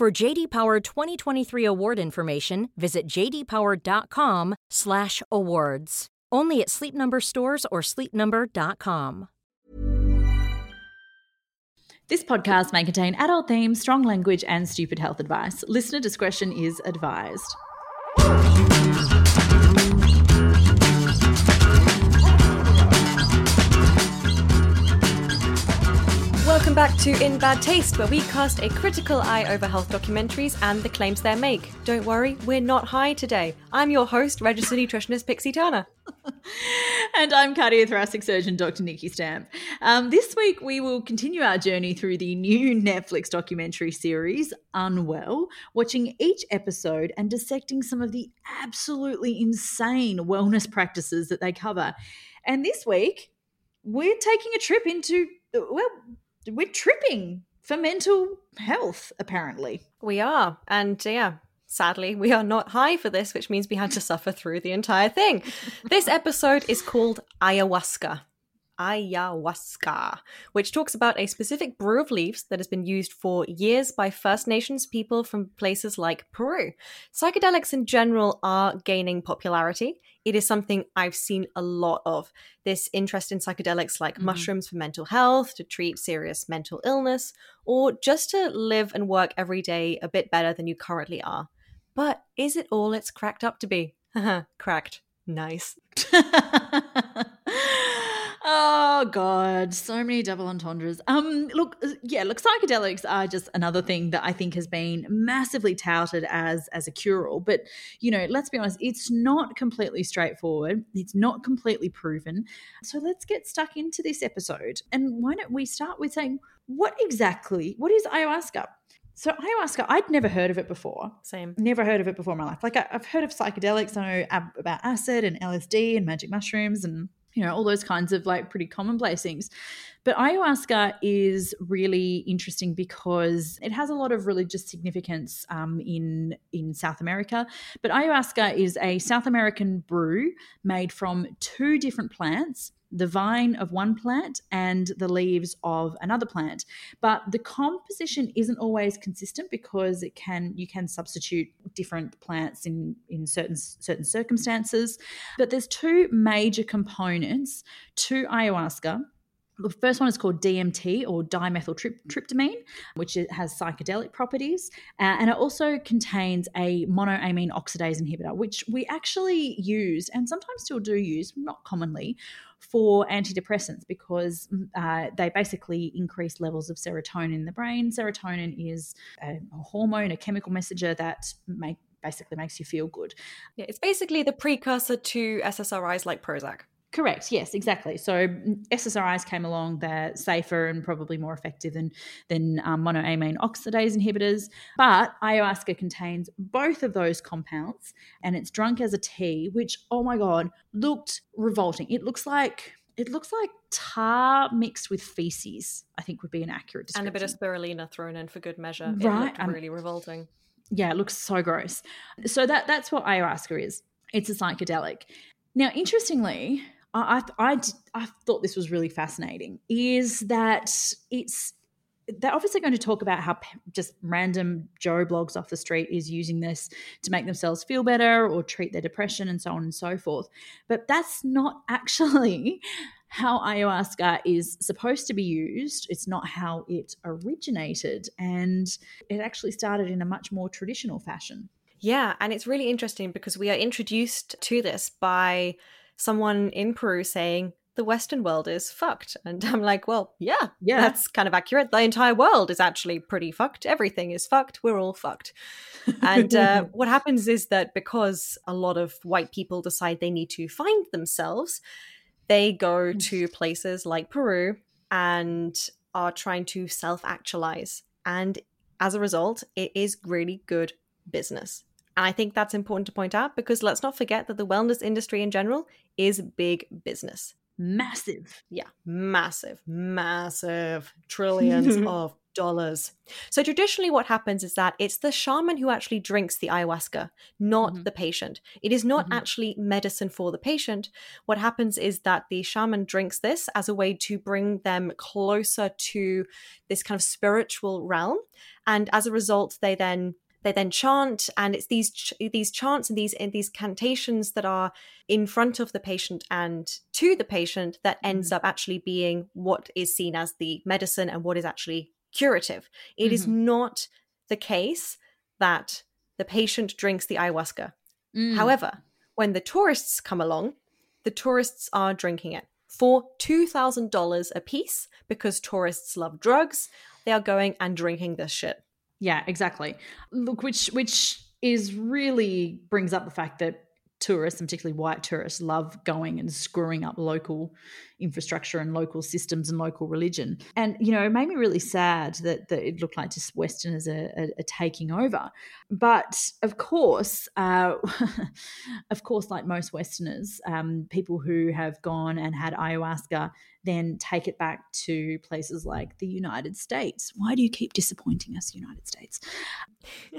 For JD Power 2023 award information, visit jdpower.com/awards. Only at Sleep Number stores or sleepnumber.com. This podcast may contain adult themes, strong language, and stupid health advice. Listener discretion is advised. Welcome back to In Bad Taste, where we cast a critical eye over health documentaries and the claims they make. Don't worry, we're not high today. I'm your host, registered nutritionist Pixie Turner. and I'm cardiothoracic surgeon Dr. Nikki Stamp. Um, this week, we will continue our journey through the new Netflix documentary series, Unwell, watching each episode and dissecting some of the absolutely insane wellness practices that they cover. And this week, we're taking a trip into, well, we're tripping for mental health, apparently. We are. And yeah, sadly, we are not high for this, which means we had to suffer through the entire thing. This episode is called Ayahuasca. Ayahuasca, which talks about a specific brew of leaves that has been used for years by First Nations people from places like Peru. Psychedelics in general are gaining popularity. It is something I've seen a lot of. This interest in psychedelics like mm-hmm. mushrooms for mental health, to treat serious mental illness, or just to live and work every day a bit better than you currently are. But is it all it's cracked up to be? Cracked. Nice. Oh God, so many double entendres. Um, look, uh, yeah, look, psychedelics are just another thing that I think has been massively touted as as a cure all. But you know, let's be honest, it's not completely straightforward. It's not completely proven. So let's get stuck into this episode. And why don't we start with saying what exactly? What is ayahuasca? So ayahuasca, I'd never heard of it before. Same. Never heard of it before in my life. Like I, have heard of psychedelics. I know about acid and LSD and magic mushrooms and you know all those kinds of like pretty commonplace things but ayahuasca is really interesting because it has a lot of religious significance um, in in South America. But ayahuasca is a South American brew made from two different plants the vine of one plant and the leaves of another plant. But the composition isn't always consistent because it can you can substitute different plants in in certain certain circumstances. But there's two major components to ayahuasca the first one is called DMT or dimethyltryptamine, which has psychedelic properties. Uh, and it also contains a monoamine oxidase inhibitor, which we actually use and sometimes still do use, not commonly, for antidepressants because mm, uh, they basically increase levels of serotonin in the brain. Serotonin is a, a hormone, a chemical messenger that make, basically makes you feel good. Yeah, it's basically the precursor to SSRIs like Prozac. Correct. Yes, exactly. So mm, SSRIs came along; they're safer and probably more effective than than um, monoamine oxidase inhibitors. But ayahuasca contains both of those compounds, and it's drunk as a tea, which oh my god, looked revolting. It looks like it looks like tar mixed with feces. I think would be an accurate description. And a bit of spirulina thrown in for good measure. Right. It looked really um, revolting. Yeah, it looks so gross. So that that's what ayahuasca is. It's a psychedelic. Now, interestingly, I, I, I thought this was really fascinating is that it's they're obviously going to talk about how just random Joe Bloggs off the street is using this to make themselves feel better or treat their depression and so on and so forth. But that's not actually how ayahuasca is supposed to be used. It's not how it originated. And it actually started in a much more traditional fashion. Yeah, and it's really interesting because we are introduced to this by someone in Peru saying, the Western world is fucked. And I'm like, well, yeah, yeah, that's kind of accurate. The entire world is actually pretty fucked. Everything is fucked. We're all fucked. And uh, what happens is that because a lot of white people decide they need to find themselves, they go mm. to places like Peru and are trying to self actualize. And as a result, it is really good business. And I think that's important to point out because let's not forget that the wellness industry in general is big business massive. Yeah, massive, massive trillions of dollars. So traditionally what happens is that it's the shaman who actually drinks the ayahuasca, not mm-hmm. the patient. It is not mm-hmm. actually medicine for the patient. What happens is that the shaman drinks this as a way to bring them closer to this kind of spiritual realm and as a result they then they then chant and it's these ch- these chants and these and these cantations that are in front of the patient and to the patient that ends mm. up actually being what is seen as the medicine and what is actually curative It mm-hmm. is not the case that the patient drinks the ayahuasca mm. however when the tourists come along the tourists are drinking it for $2000 a piece because tourists love drugs they are going and drinking this shit yeah, exactly. Look, which which is really brings up the fact that tourists, and particularly white tourists, love going and screwing up local infrastructure and local systems and local religion. And, you know, it made me really sad that, that it looked like just Westerners are, are, are taking over. But of course, uh, of course, like most Westerners, um, people who have gone and had ayahuasca then take it back to places like the United States. Why do you keep disappointing us, United States?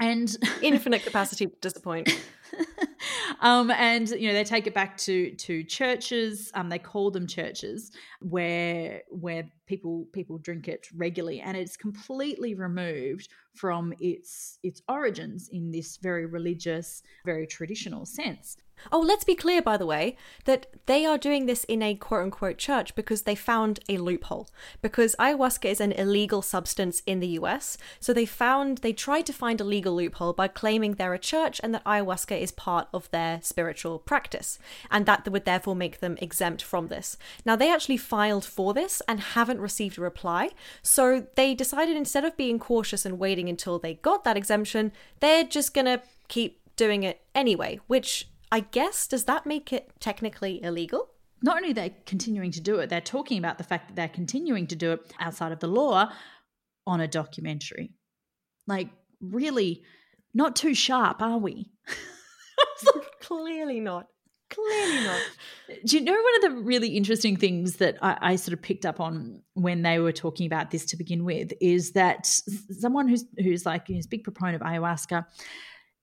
And infinite capacity to disappoint. um, and you know they take it back to to churches. Um, they call them churches where where people people drink it regularly, and it's completely removed from its its origins in this very religious, very traditional sense. Oh, let's be clear, by the way, that they are doing this in a quote unquote church because they found a loophole. Because ayahuasca is an illegal substance in the US, so they found, they tried to find a legal loophole by claiming they're a church and that ayahuasca is part of their spiritual practice, and that would therefore make them exempt from this. Now, they actually filed for this and haven't received a reply, so they decided instead of being cautious and waiting until they got that exemption, they're just gonna keep doing it anyway, which I guess, does that make it technically illegal? Not only are they continuing to do it, they're talking about the fact that they're continuing to do it outside of the law on a documentary. Like, really, not too sharp, are we? Clearly not. Clearly not. Do you know one of the really interesting things that I, I, sort of picked up on when they were talking about this to begin with is that someone who's who's like you know, big proponent of ayahuasca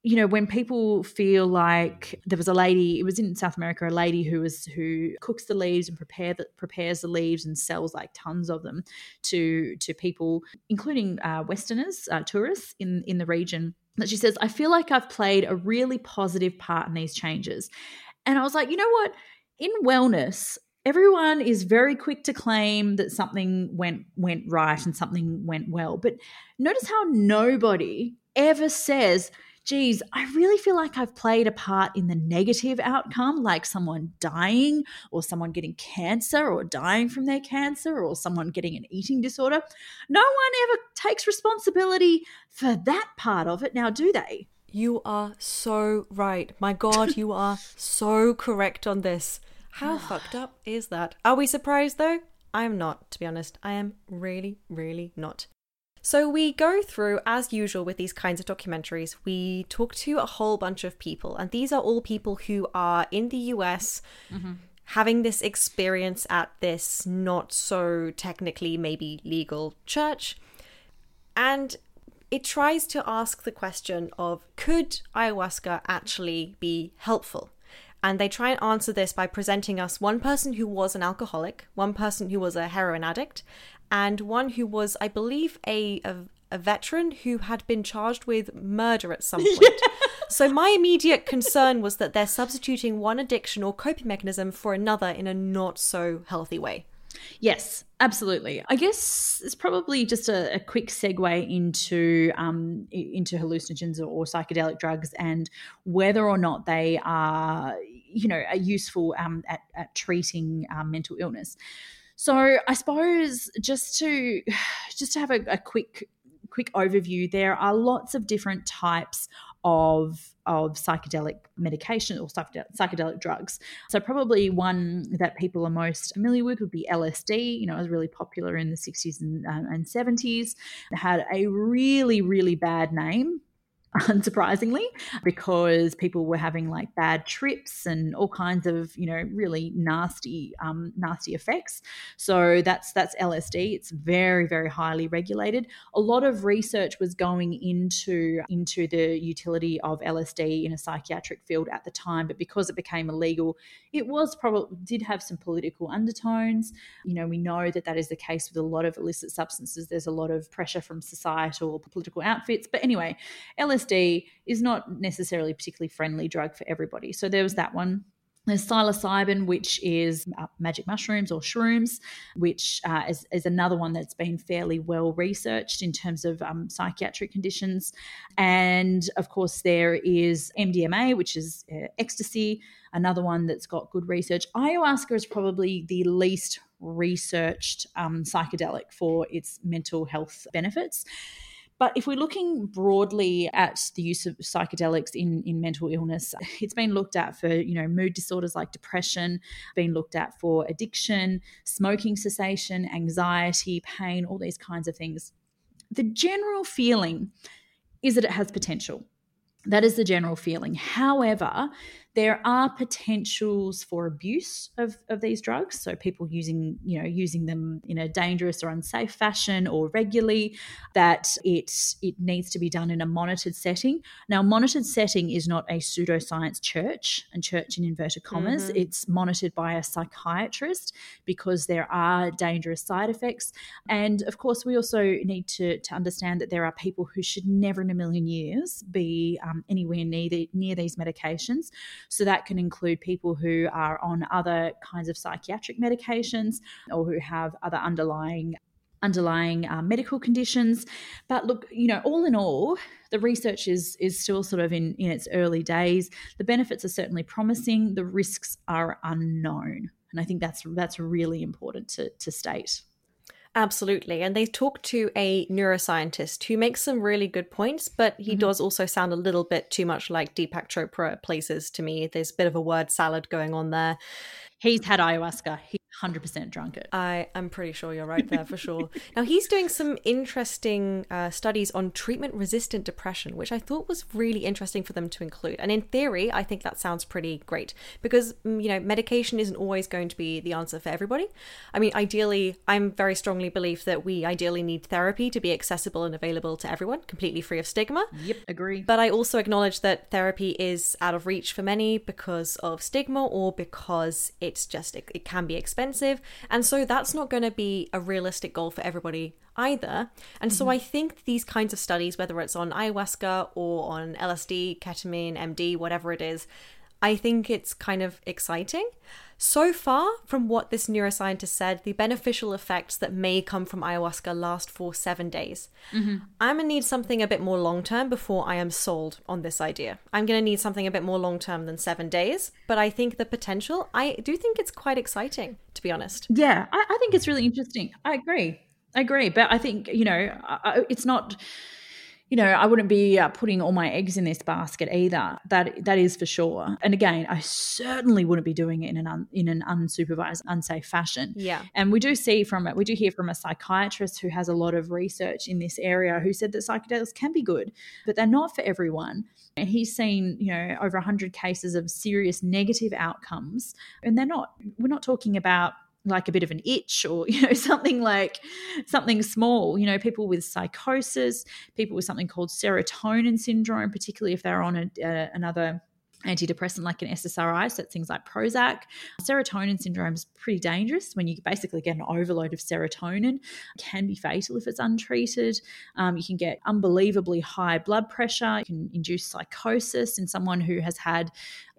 you know when people feel like there was a lady it was in south america a lady who was who cooks the leaves and prepare the, prepares the leaves and sells like tons of them to to people including uh, westerners uh, tourists in in the region. That she says i feel like i've played a really positive part in these changes. And i was like you know what? In wellness everyone is very quick to claim that something went went right and something went well. But notice how nobody ever says geez, I really feel like I've played a part in the negative outcome, like someone dying or someone getting cancer or dying from their cancer or someone getting an eating disorder. No one ever takes responsibility for that part of it now, do they? You are so right. My God, you are so correct on this. How fucked up is that? Are we surprised though? I am not, to be honest. I am really, really not. So we go through, as usual with these kinds of documentaries, we talk to a whole bunch of people, and these are all people who are in the US. Mm-hmm. Having this experience at this not so technically maybe legal church. And it tries to ask the question of could ayahuasca actually be helpful? And they try and answer this by presenting us one person who was an alcoholic, one person who was a heroin addict, and one who was, I believe, a, a, a veteran who had been charged with murder at some point. Yeah. so my immediate concern was that they're substituting one addiction or coping mechanism for another in a not so healthy way. Yes, absolutely. I guess it's probably just a, a quick segue into um, into hallucinogens or, or, psychedelic drugs and whether or not they are, you know, are useful um, at, at treating um, mental illness. So I suppose just to just to have a, a quick quick overview, there are lots of different types of of psychedelic medication or psychedelic drugs. So probably one that people are most familiar with would be LSD. You know, it was really popular in the 60s and, um, and 70s. It had a really really bad name unsurprisingly, because people were having like bad trips and all kinds of you know really nasty um, nasty effects. So that's that's LSD. It's very very highly regulated. A lot of research was going into into the utility of LSD in a psychiatric field at the time, but because it became illegal, it was probably did have some political undertones. You know, we know that that is the case with a lot of illicit substances. There's a lot of pressure from societal or political outfits, but anyway, LSD LSD is not necessarily a particularly friendly drug for everybody. So there was that one. There's psilocybin, which is uh, magic mushrooms or shrooms, which uh, is, is, another one that's been fairly well researched in terms of um, psychiatric conditions. And of course, there is MDMA, which is uh, ecstasy, another one that's got good research. Ayahuasca is probably the least researched um, psychedelic for its mental health benefits. But if we're looking broadly at the use of psychedelics in, in mental illness, it's been looked at for, you know, mood disorders like depression, been looked at for addiction, smoking cessation, anxiety, pain, all these kinds of things. The general feeling is that it has potential. That is the general feeling. However, there are potentials for abuse of, of these drugs. So people using, you know, using them in a dangerous or unsafe fashion or regularly, that it it needs to be done in a monitored setting. Now, monitored setting is not a pseudoscience church and church in inverted commas. Mm-hmm. It's monitored by a psychiatrist because there are dangerous side effects. And of course, we also need to, to understand that there are people who should never in a million years be um, anywhere near, the, near these medications. So that can include people who are on other kinds of psychiatric medications or who have other underlying underlying uh, medical conditions. But look, you know, all in all, the research is is still sort of in in its early days. The benefits are certainly promising. The risks are unknown, and I think that's that's really important to to state. Absolutely. And they talk to a neuroscientist who makes some really good points, but he mm-hmm. does also sound a little bit too much like Deepak Chopra places to me. There's a bit of a word salad going on there. He's had ayahuasca. He 100% drunk it. I am pretty sure you're right there for sure. now, he's doing some interesting uh, studies on treatment resistant depression, which I thought was really interesting for them to include. And in theory, I think that sounds pretty great because, mm, you know, medication isn't always going to be the answer for everybody. I mean, ideally, I'm very strongly believe that we ideally need therapy to be accessible and available to everyone, completely free of stigma. Yep, agree. But I also acknowledge that therapy is out of reach for many because of stigma or because it's just, it, it can be expensive expensive. And so that's not going to be a realistic goal for everybody either. And mm-hmm. so I think these kinds of studies, whether it's on ayahuasca or on LSD, ketamine, MD, whatever it is, I think it's kind of exciting. So far, from what this neuroscientist said, the beneficial effects that may come from ayahuasca last for seven days. Mm-hmm. I'm gonna need something a bit more long term before I am sold on this idea. I'm gonna need something a bit more long term than seven days, but I think the potential, I do think it's quite exciting, to be honest. Yeah, I, I think it's really interesting. I agree. I agree. But I think, you know, it's not you know, I wouldn't be uh, putting all my eggs in this basket either. That that is for sure. And again, I certainly wouldn't be doing it in an un, in an unsupervised, unsafe fashion. Yeah. And we do see from it, we do hear from a psychiatrist who has a lot of research in this area who said that psychedelics can be good, but they're not for everyone. And he's seen, you know, over 100 cases of serious negative outcomes, and they're not. We're not talking about like a bit of an itch or you know something like something small you know people with psychosis people with something called serotonin syndrome particularly if they're on a, uh, another antidepressant like an SSRI, so it's things like Prozac. Serotonin syndrome is pretty dangerous when you basically get an overload of serotonin. It can be fatal if it's untreated. Um, you can get unbelievably high blood pressure. You can induce psychosis in someone who has had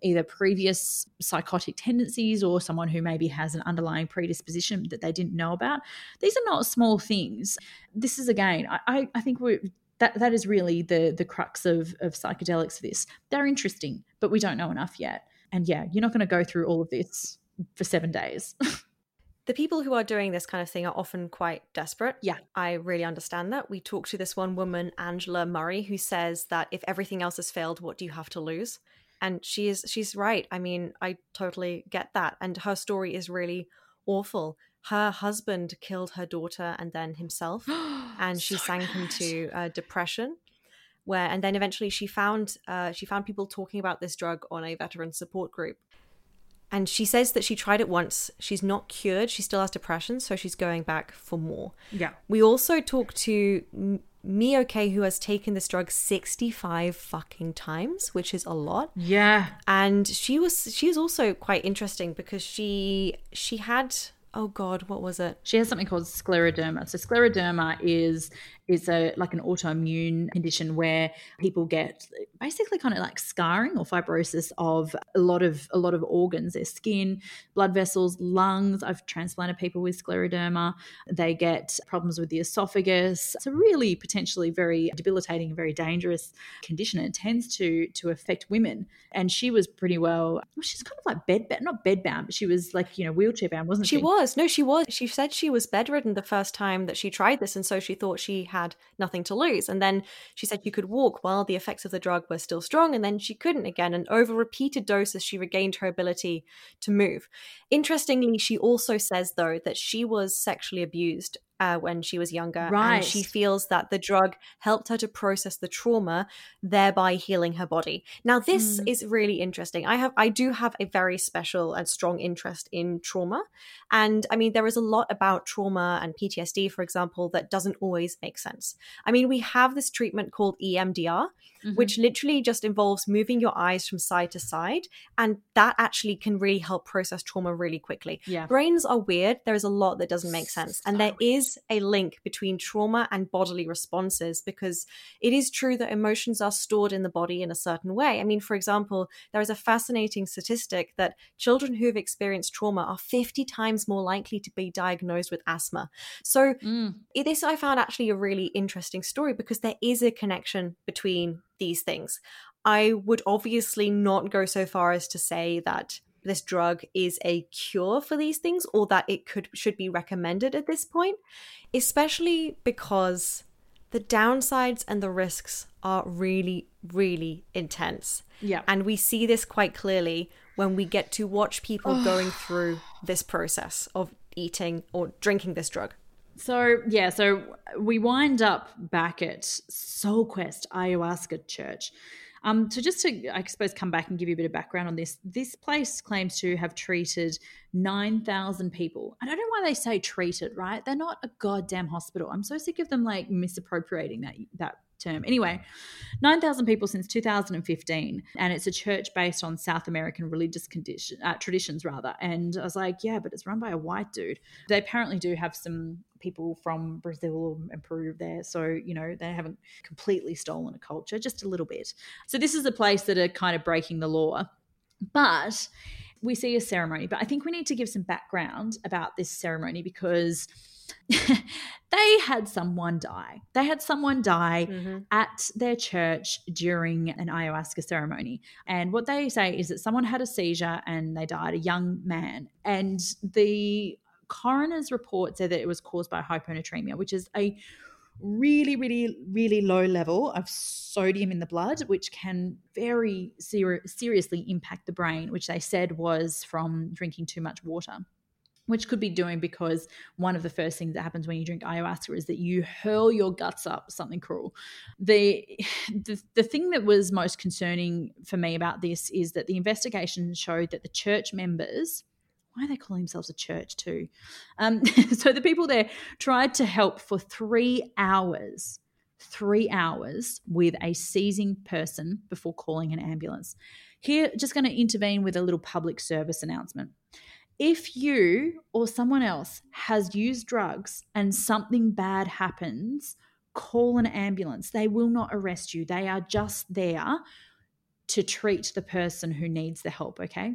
either previous psychotic tendencies or someone who maybe has an underlying predisposition that they didn't know about. These are not small things. This is again, I, I think we're that that is really the the crux of of psychedelics for this. They're interesting, but we don't know enough yet. And yeah, you're not going to go through all of this for 7 days. the people who are doing this kind of thing are often quite desperate. Yeah. I really understand that. We talked to this one woman, Angela Murray, who says that if everything else has failed, what do you have to lose? And she is she's right. I mean, I totally get that. And her story is really awful her husband killed her daughter and then himself and she so sank bad. into uh, depression where and then eventually she found uh, she found people talking about this drug on a veteran support group and she says that she tried it once she's not cured she still has depression so she's going back for more yeah we also talked to Mio K, who has taken this drug 65 fucking times, which is a lot. Yeah. And she was she was also quite interesting because she she had oh god what was it? She has something called scleroderma. So scleroderma is is a like an autoimmune condition where people get basically kind of like scarring or fibrosis of a lot of a lot of organs their skin blood vessels lungs. I've transplanted people with scleroderma. They get problems with the esophagus. It's a really potentially very debilitating very dangerous condition it tends to to affect women. And she was pretty well, well she's kind of like bed not bedbound but she was like you know wheelchair bound wasn't she she? was. No she was. She said she was bedridden the first time that she tried this and so she thought she had had nothing to lose. And then she said she could walk while the effects of the drug were still strong, and then she couldn't again. And over repeated doses, she regained her ability to move. Interestingly, she also says, though, that she was sexually abused uh, when she was younger. Right. And she feels that the drug helped her to process the trauma, thereby healing her body. Now, this mm. is really interesting. I have, I do have a very special and strong interest in trauma. And I mean, there is a lot about trauma and PTSD, for example, that doesn't always make sense. I mean, we have this treatment called EMDR, mm-hmm. which literally just involves moving your eyes from side to side. And that actually can really help process trauma really quickly. Yeah. Brains are weird. There is a lot that doesn't make sense. And there is a link between trauma and bodily responses because it is true that emotions are stored in the body in a certain way. I mean, for example, there is a fascinating statistic that children who have experienced trauma are 50 times more likely to be diagnosed with asthma. So, mm. this I found actually a really interesting story because there is a connection between these things. I would obviously not go so far as to say that this drug is a cure for these things or that it could should be recommended at this point especially because the downsides and the risks are really really intense. Yeah. And we see this quite clearly when we get to watch people going through this process of eating or drinking this drug. So yeah so we wind up back at Soul Quest ayahuasca church um, so just to, I suppose, come back and give you a bit of background on this. This place claims to have treated 9,000 people. I don't know why they say treated, right? They're not a goddamn hospital. I'm so sick of them like misappropriating that that term. Anyway, 9,000 people since 2015, and it's a church based on South American religious condition, uh, traditions, rather. And I was like, yeah, but it's run by a white dude. They apparently do have some people from Brazil and Peru there. So, you know, they haven't completely stolen a culture, just a little bit. So, this is a place that are kind of breaking the law. But we see a ceremony. But I think we need to give some background about this ceremony because they had someone die. They had someone die mm-hmm. at their church during an ayahuasca ceremony. And what they say is that someone had a seizure and they died, a young man. And the coroner's report said that it was caused by hyponatremia, which is a really, really, really low level of sodium in the blood, which can very ser- seriously impact the brain, which they said was from drinking too much water which could be doing because one of the first things that happens when you drink ayahuasca is that you hurl your guts up something cruel. The, the the thing that was most concerning for me about this is that the investigation showed that the church members why they call themselves a church too? Um, so the people there tried to help for three hours three hours with a seizing person before calling an ambulance. Here, just going to intervene with a little public service announcement. If you or someone else has used drugs and something bad happens, call an ambulance. They will not arrest you. They are just there to treat the person who needs the help, okay?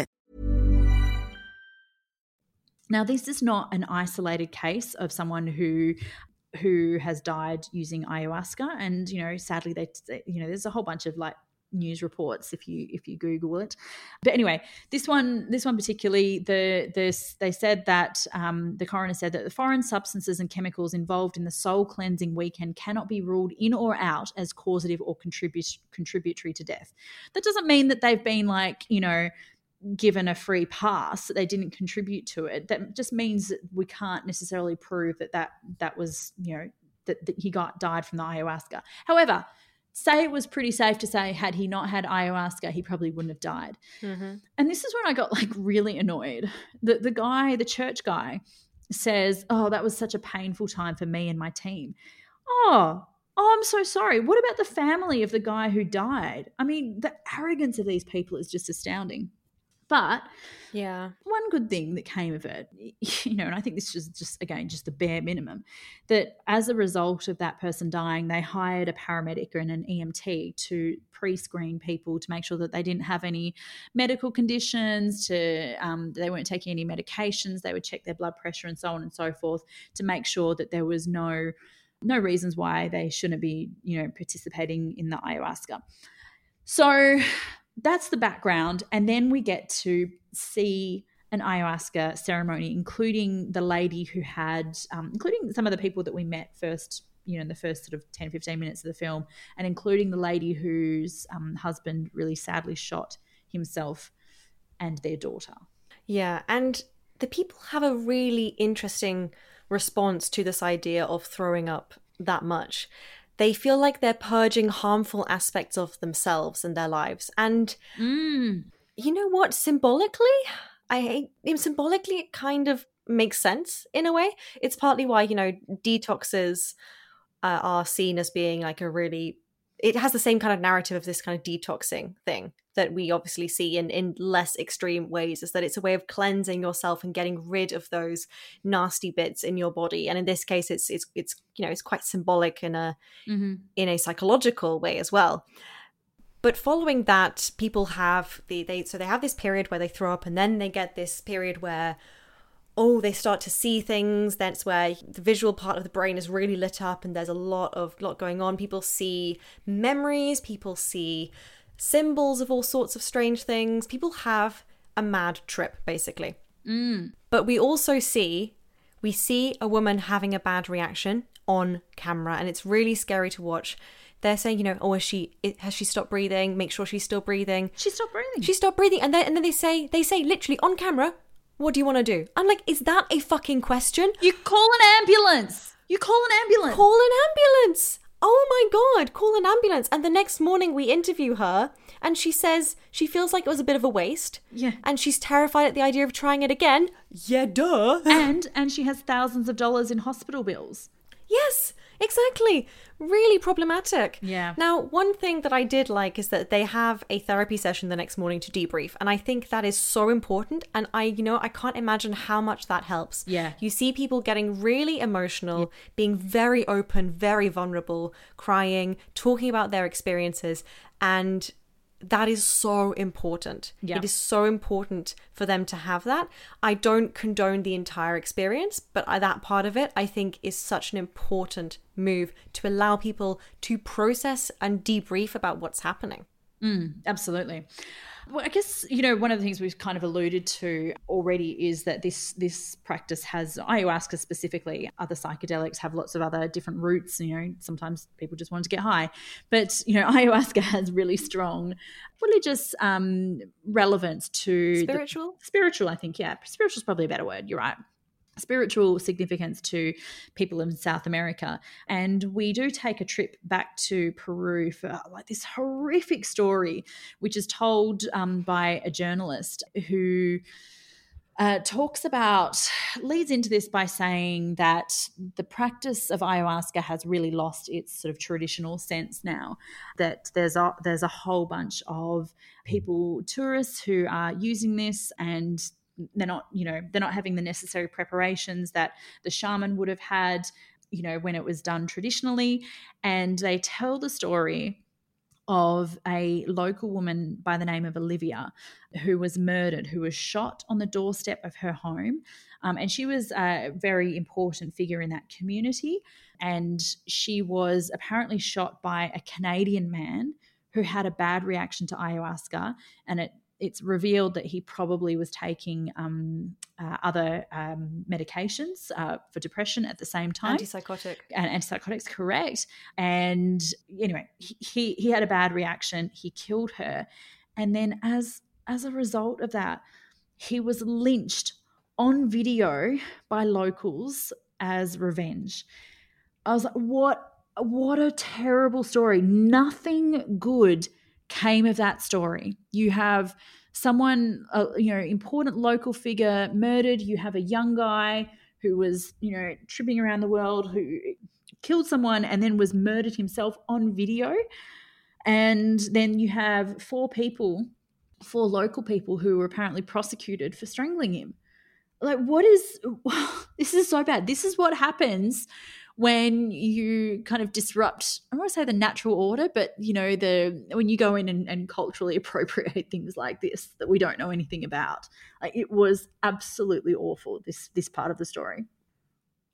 Now, this is not an isolated case of someone who who has died using ayahuasca, and you know, sadly, they you know, there's a whole bunch of like news reports if you if you google it. But anyway this one this one particularly the this they said that um, the coroner said that the foreign substances and chemicals involved in the soul cleansing weekend cannot be ruled in or out as causative or contributory to death. That doesn't mean that they've been like you know given a free pass that they didn't contribute to it. That just means that we can't necessarily prove that that that was you know that, that he got died from the ayahuasca. However say it was pretty safe to say had he not had ayahuasca he probably wouldn't have died. Mm-hmm. and this is when i got like really annoyed. The, the guy the church guy says oh that was such a painful time for me and my team. Oh oh i'm so sorry. What about the family of the guy who died? I mean the arrogance of these people is just astounding but Yeah. one good thing that came of it, you know, and I think this is just again just the bare minimum, that as a result of that person dying, they hired a paramedic and an EMT to pre-screen people to make sure that they didn't have any medical conditions, to um, they weren't taking any medications, they would check their blood pressure and so on and so forth to make sure that there was no no reasons why they shouldn't be, you know, participating in the ayahuasca. So that's the background. And then we get to see an ayahuasca ceremony, including the lady who had, um, including some of the people that we met first, you know, in the first sort of 10, 15 minutes of the film, and including the lady whose um, husband really sadly shot himself and their daughter. Yeah, and the people have a really interesting response to this idea of throwing up that much. They feel like they're purging harmful aspects of themselves and their lives. And Mm. you know what? Symbolically, I hate symbolically it kind of makes sense in a way. It's partly why, you know, detoxes uh, are seen as being like a really it has the same kind of narrative of this kind of detoxing thing that we obviously see in in less extreme ways is that it's a way of cleansing yourself and getting rid of those nasty bits in your body. And in this case it's it's it's you know it's quite symbolic in a Mm-hmm. in a psychological way as well. But following that people have the they so they have this period where they throw up and then they get this period where oh they start to see things. That's where the visual part of the brain is really lit up and there's a lot of lot going on. People see memories people see symbols of all sorts of strange things people have a mad trip basically Mm. but we also see we see a woman having a bad reaction on camera, and it's really scary to watch. They're saying, you know, oh, is she has she stopped breathing? Make sure she's still breathing. She stopped breathing. She stopped breathing, and then and then they say they say literally on camera, what do you want to do? I'm like, is that a fucking question? you call an ambulance. You call an ambulance. Call an ambulance. Oh my god, call an ambulance. And the next morning we interview her and she says she feels like it was a bit of a waste. Yeah. And she's terrified at the idea of trying it again. Yeah, duh. and and she has thousands of dollars in hospital bills. Yes, exactly. Really problematic. Yeah. Now, one thing that I did like is that they have a therapy session the next morning to debrief. And I think that is so important. And I, you know, I can't imagine how much that helps. Yeah. You see people getting really emotional, being very open, very vulnerable, crying, talking about their experiences. And that is so important. Yeah. It is so important for them to have that. I don't condone the entire experience, but I, that part of it I think is such an important move to allow people to process and debrief about what's happening. Mm, absolutely. Well, I guess you know one of the things we've kind of alluded to already is that this this practice has ayahuasca specifically. Other psychedelics have lots of other different roots. You know, sometimes people just want to get high, but you know, ayahuasca has really strong religious um, relevance to the- Spiritual? spiritual. I think yeah, spiritual is probably a better word. You're right spiritual significance to people in South America. And we do take a trip back to Peru for like this horrific story, which is told um, by a journalist who. Uh, talks about leads into this by saying that the practice of ayahuasca has really lost its sort of traditional sense now. That there's a there's a whole bunch of people, tourists who are using this and they're not you know they're not having the necessary preparations that the shaman would have had you know when it was done traditionally and they tell the story of a local woman by the name of Olivia who was murdered, who was shot on the doorstep of her home. Um, and she was a very important figure in that community. And she was apparently shot by a Canadian man who had a bad reaction to ayahuasca. And it it's revealed that he probably was taking um, uh, other um, medications uh, for depression at the same time. Antipsychotic. and antipsychotics correct. And anyway he, he he had a bad reaction. He killed her. And then as as a result of that he was lynched on video by locals as revenge. I was like what what a terrible story. Nothing good came of that story. You have someone you know important local figure murdered. You have a young guy who was you know tripping around the world who killed someone and then was murdered himself on video. And then you have four people four local people who were apparently prosecuted for strangling him. Like what is this is so bad. This is what happens when you kind of disrupt i want to say the natural order but you know the when you go in and, and culturally appropriate things like this that we don't know anything about like it was absolutely awful this this part of the story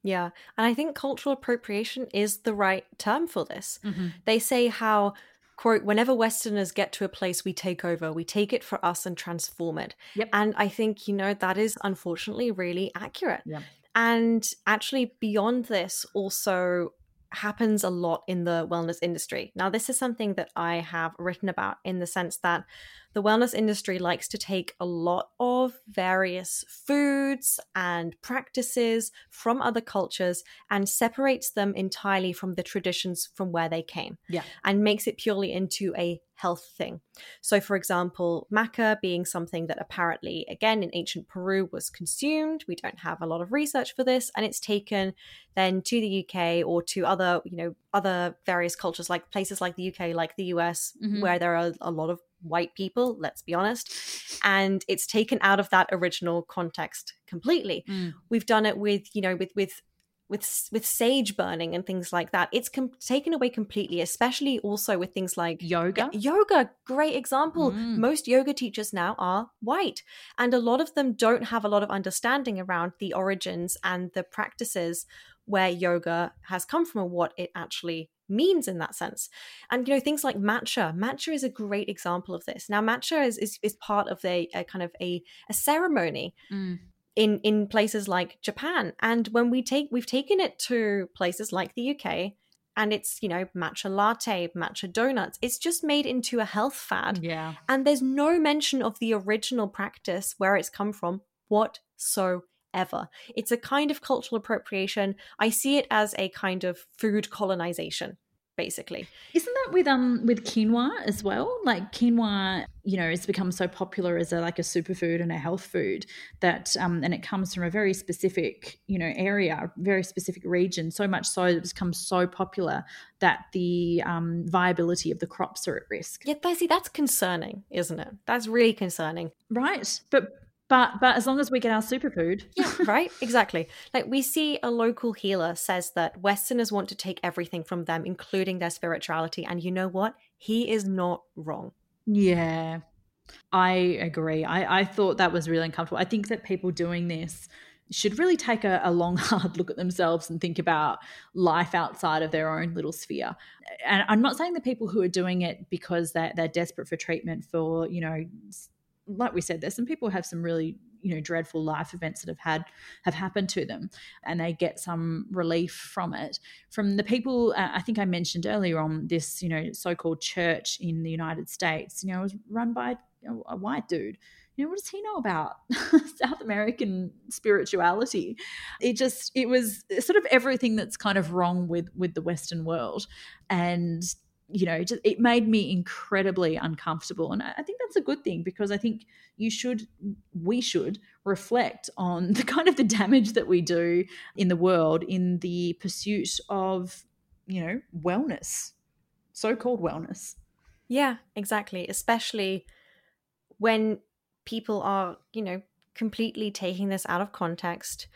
Yeah. And I think cultural appropriation is the right term for this. Mm-hmm. They say how, quote, whenever Westerners get to a place, we take over, we take it for us and transform it. Yep. And I think, you know, that is unfortunately really accurate. Yep. And actually, beyond this, also happens a lot in the wellness industry. Now, this is something that I have written about in the sense that the wellness industry likes to take a lot of various foods and practices from other cultures and separates them entirely from the traditions from where they came yeah and makes it purely into a health thing. So, for example, maca being something that apparently, again, in ancient Peru was consumed. We don't have a lot of research for this, and it's taken then to the UK or to other, you know, other various cultures like places like the UK, like the US, Mhm. where there are a lot of white people, let's be honest, and it's taken out of that original context completely. Mm. We've done it with, you know, with with with with sage burning and things like that. It's com- taken away completely, especially also with things like yoga yeah, yoga, great example. Mm. Most yoga teachers now are white, and a lot of them don't have a lot of understanding around the origins and the practices where yoga has come from and what it actually means in that sense. And you know, things like matcha. Matcha is a great example of this. Now, matcha is is, is part of a, a kind of a, a ceremony Mm. in in places like Japan. And when we take we've taken it to places like the UK and it's, you know, matcha latte, matcha donuts. It's just made into a health fad. Yeah. And there's no mention of the original practice where it's come from whatsoever. It's a kind of cultural appropriation. I see it as a kind of food colonization basically. Isn't that with um with quinoa as well? Like quinoa, you know, has become so popular as a like a superfood and a health food that um and it comes from a very specific, you know, area, very specific region, so much so it's become so popular that the um viability of the crops are at risk. Yeah, see that's concerning, isn't it? That's really concerning. Right. But but but as long as we get our superfood. Yeah, right? Exactly. Like we see a local healer says that Westerners want to take everything from them, including their spirituality. And you know what? He is not wrong. Yeah. I agree. I, I thought that was really uncomfortable. I think that people doing this should really take a, a, long, hard look at themselves and think about life outside of their own little sphere. And I'm not saying the people who are doing it because they're, they're desperate for treatment for, you know, like we said, there's some people have some really you know dreadful life events that have had have happened to them and they get some relief from it. From the people uh, i think i mentioned earlier on this you know so-called church in the united states you know it was run by a white dude. You know what does he know about south american spirituality? It just it was sort of everything that's kind of wrong with with the western world. And you know, just, it made me incredibly uncomfortable. And I think that's a good thing because I think you should, we should reflect on the kind of the damage that we do in the world in the pursuit of, you know, wellness, so called wellness. Yeah, exactly. Especially when people are, you know, completely taking this out of context.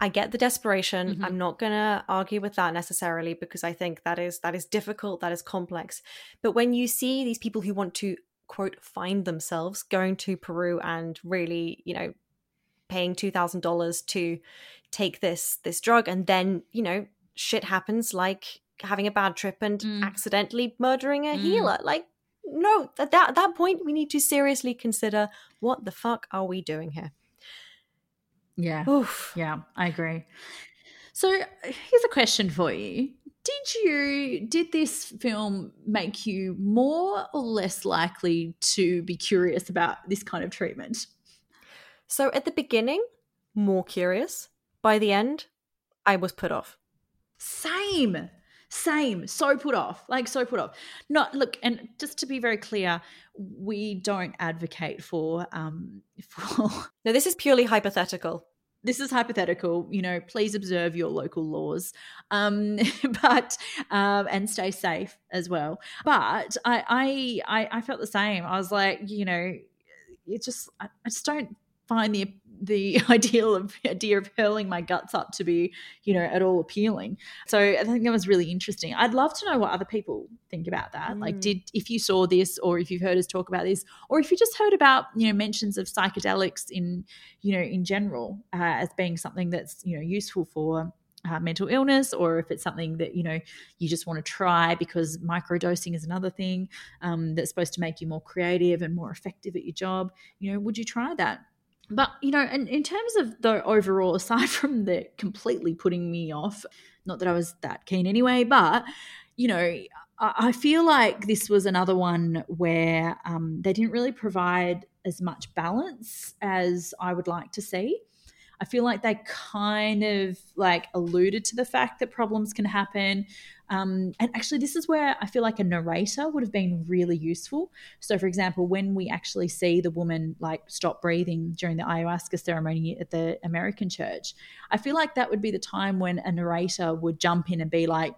I get the desperation. Mm-hmm. I'm not going to argue with that necessarily because I think that is that is difficult, that is complex. But when you see these people who want to quote find themselves going to Peru and really, you know, paying $2000 to take this this drug and then, you know, shit happens like having a bad trip and mm. accidentally murdering a mm. healer. Like no, at that, at that point we need to seriously consider what the fuck are we doing here? Yeah. Oof. Yeah, I agree. So here's a question for you. Did you did this film make you more or less likely to be curious about this kind of treatment? So at the beginning, more curious. By the end, I was put off. Same. Same. So put off. Like so put off. Not look, and just to be very clear, we don't advocate for um for No, this is purely hypothetical this is hypothetical you know please observe your local laws um but um and stay safe as well but I, I i felt the same i was like you know it just i, I just don't find the the ideal of idea of hurling my guts up to be you know at all appealing. So i think that was really interesting. I'd love to know what other people think about that. Mm. like did if you saw this or if you've heard us talk about this or if you just heard about you know mentions of psychedelics in you know in general uh, as being something that's you know useful for uh, mental illness or if it's something that you know you just want to try because microdosing is another thing um, that's supposed to make you more creative and more effective at your job you know would you try that but you know, and in terms of the overall, aside from the completely putting me off, not that I was that keen anyway, but you know, I feel like this was another one where um, they didn't really provide as much balance as I would like to see. I feel like they kind of like alluded to the fact that problems can happen. Um, and actually, this is where I feel like a narrator would have been really useful. So, for example, when we actually see the woman like stop breathing during the ayahuasca ceremony at the American church, I feel like that would be the time when a narrator would jump in and be like,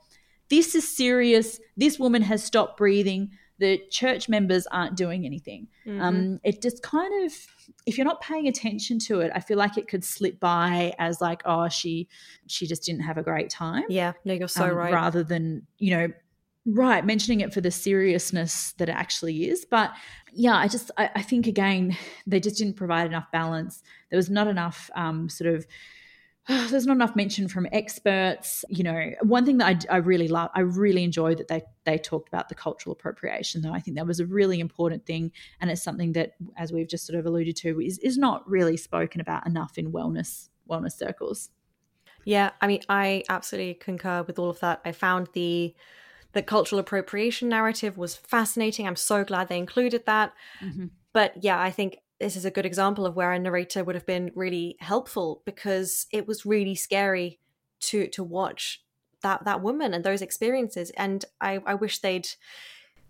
this is serious. This woman has stopped breathing the church members aren't doing anything. Mm-hmm. Um, it just kind of, if you're not paying attention to it, I feel like it could slip by as like, oh, she she just didn't have a great time. Yeah, no, you're so um, right. Rather than you know, right, mentioning it for the seriousness that it actually is. But yeah, I just I, I think again they just didn't provide enough balance. There was not enough um, sort of there's not enough mention from experts. You know, one thing that I, I really love, I really enjoy that they they talked about the cultural appropriation. Though I think that was a really important thing, and it's something that, as we've just sort of alluded to, is is not really spoken about enough in wellness wellness circles. Yeah, I mean, I absolutely concur with all of that. I found the the cultural appropriation narrative was fascinating. I'm so glad they included that. Mm-hmm. But yeah, I think this is a good example of where a narrator would have been really helpful because it was really scary to to watch that that woman and those experiences. And I, I wish they'd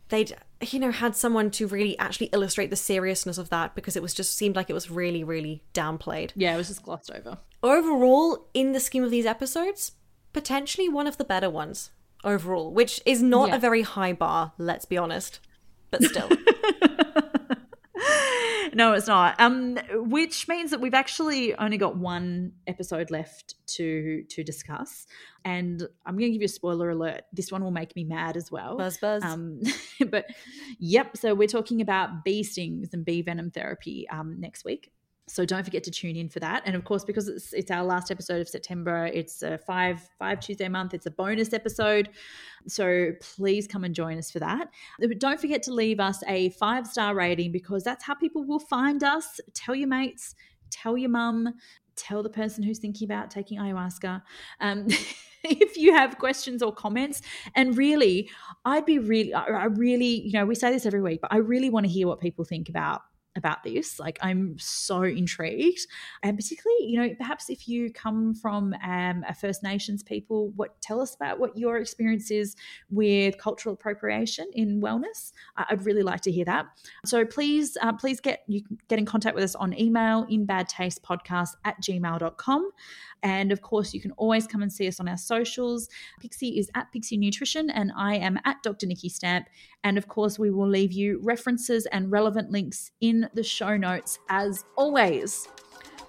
they'd you know had someone to really actually illustrate the seriousness of that because it was just seemed like it was really really downplayed. Yeah, it was just glossed over. Overall, in the scheme of these episodes, potentially one of the better ones overall, which is not yeah. a very high bar, let's be honest. But still. no, it's not. Um, which means that we've actually only got one episode left to to discuss, and I'm going to give you a spoiler alert. This one will make me mad as well. Buzz, buzz. Um, but yep. So we're talking about bee stings and bee venom therapy um, next week. So don't forget to tune in for that. And of course, because it's it's our last episode of September, it's a five five Tuesday month. It's a bonus episode. So please come and join us for that. But don't forget to leave us a five star rating because that's how people will find us. Tell your mates, tell your mum, tell the person who's thinking about taking ayahuasca. Um, if you have questions or comments. And really, I'd be really, I really, you know, we say this every week, but I really want to hear what people think about about this. Like, I'm so intrigued. And particularly, you know, perhaps if you come from um, a First Nations people, what tell us about what your experience is with cultural appropriation in wellness. I'd really like to hear that. So please, uh, please get you get in contact with us on email in bad taste podcast at gmail.com. And of course, you can always come and see us on our socials. Pixie is at Pixie Nutrition, and I am at Dr. Nikki Stamp. And of course, we will leave you references and relevant links in the show notes as always.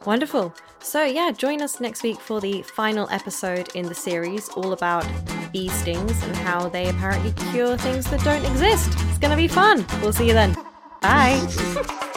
Wonderful. So, yeah, join us next week for the final episode in the series, all about bee stings and how they apparently cure things that don't exist. It's going to be fun. We'll see you then. Bye.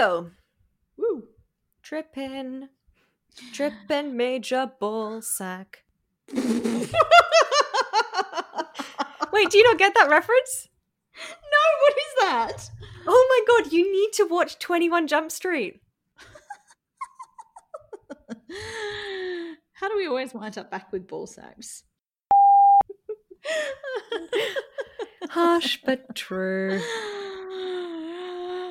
Let's go. Woo. Trippin'. Trippin' major ball sack. Wait, do you not get that reference? No, what is that? Oh my god, you need to watch 21 Jump Street. How do we always wind up back with ball sacks? Harsh but true.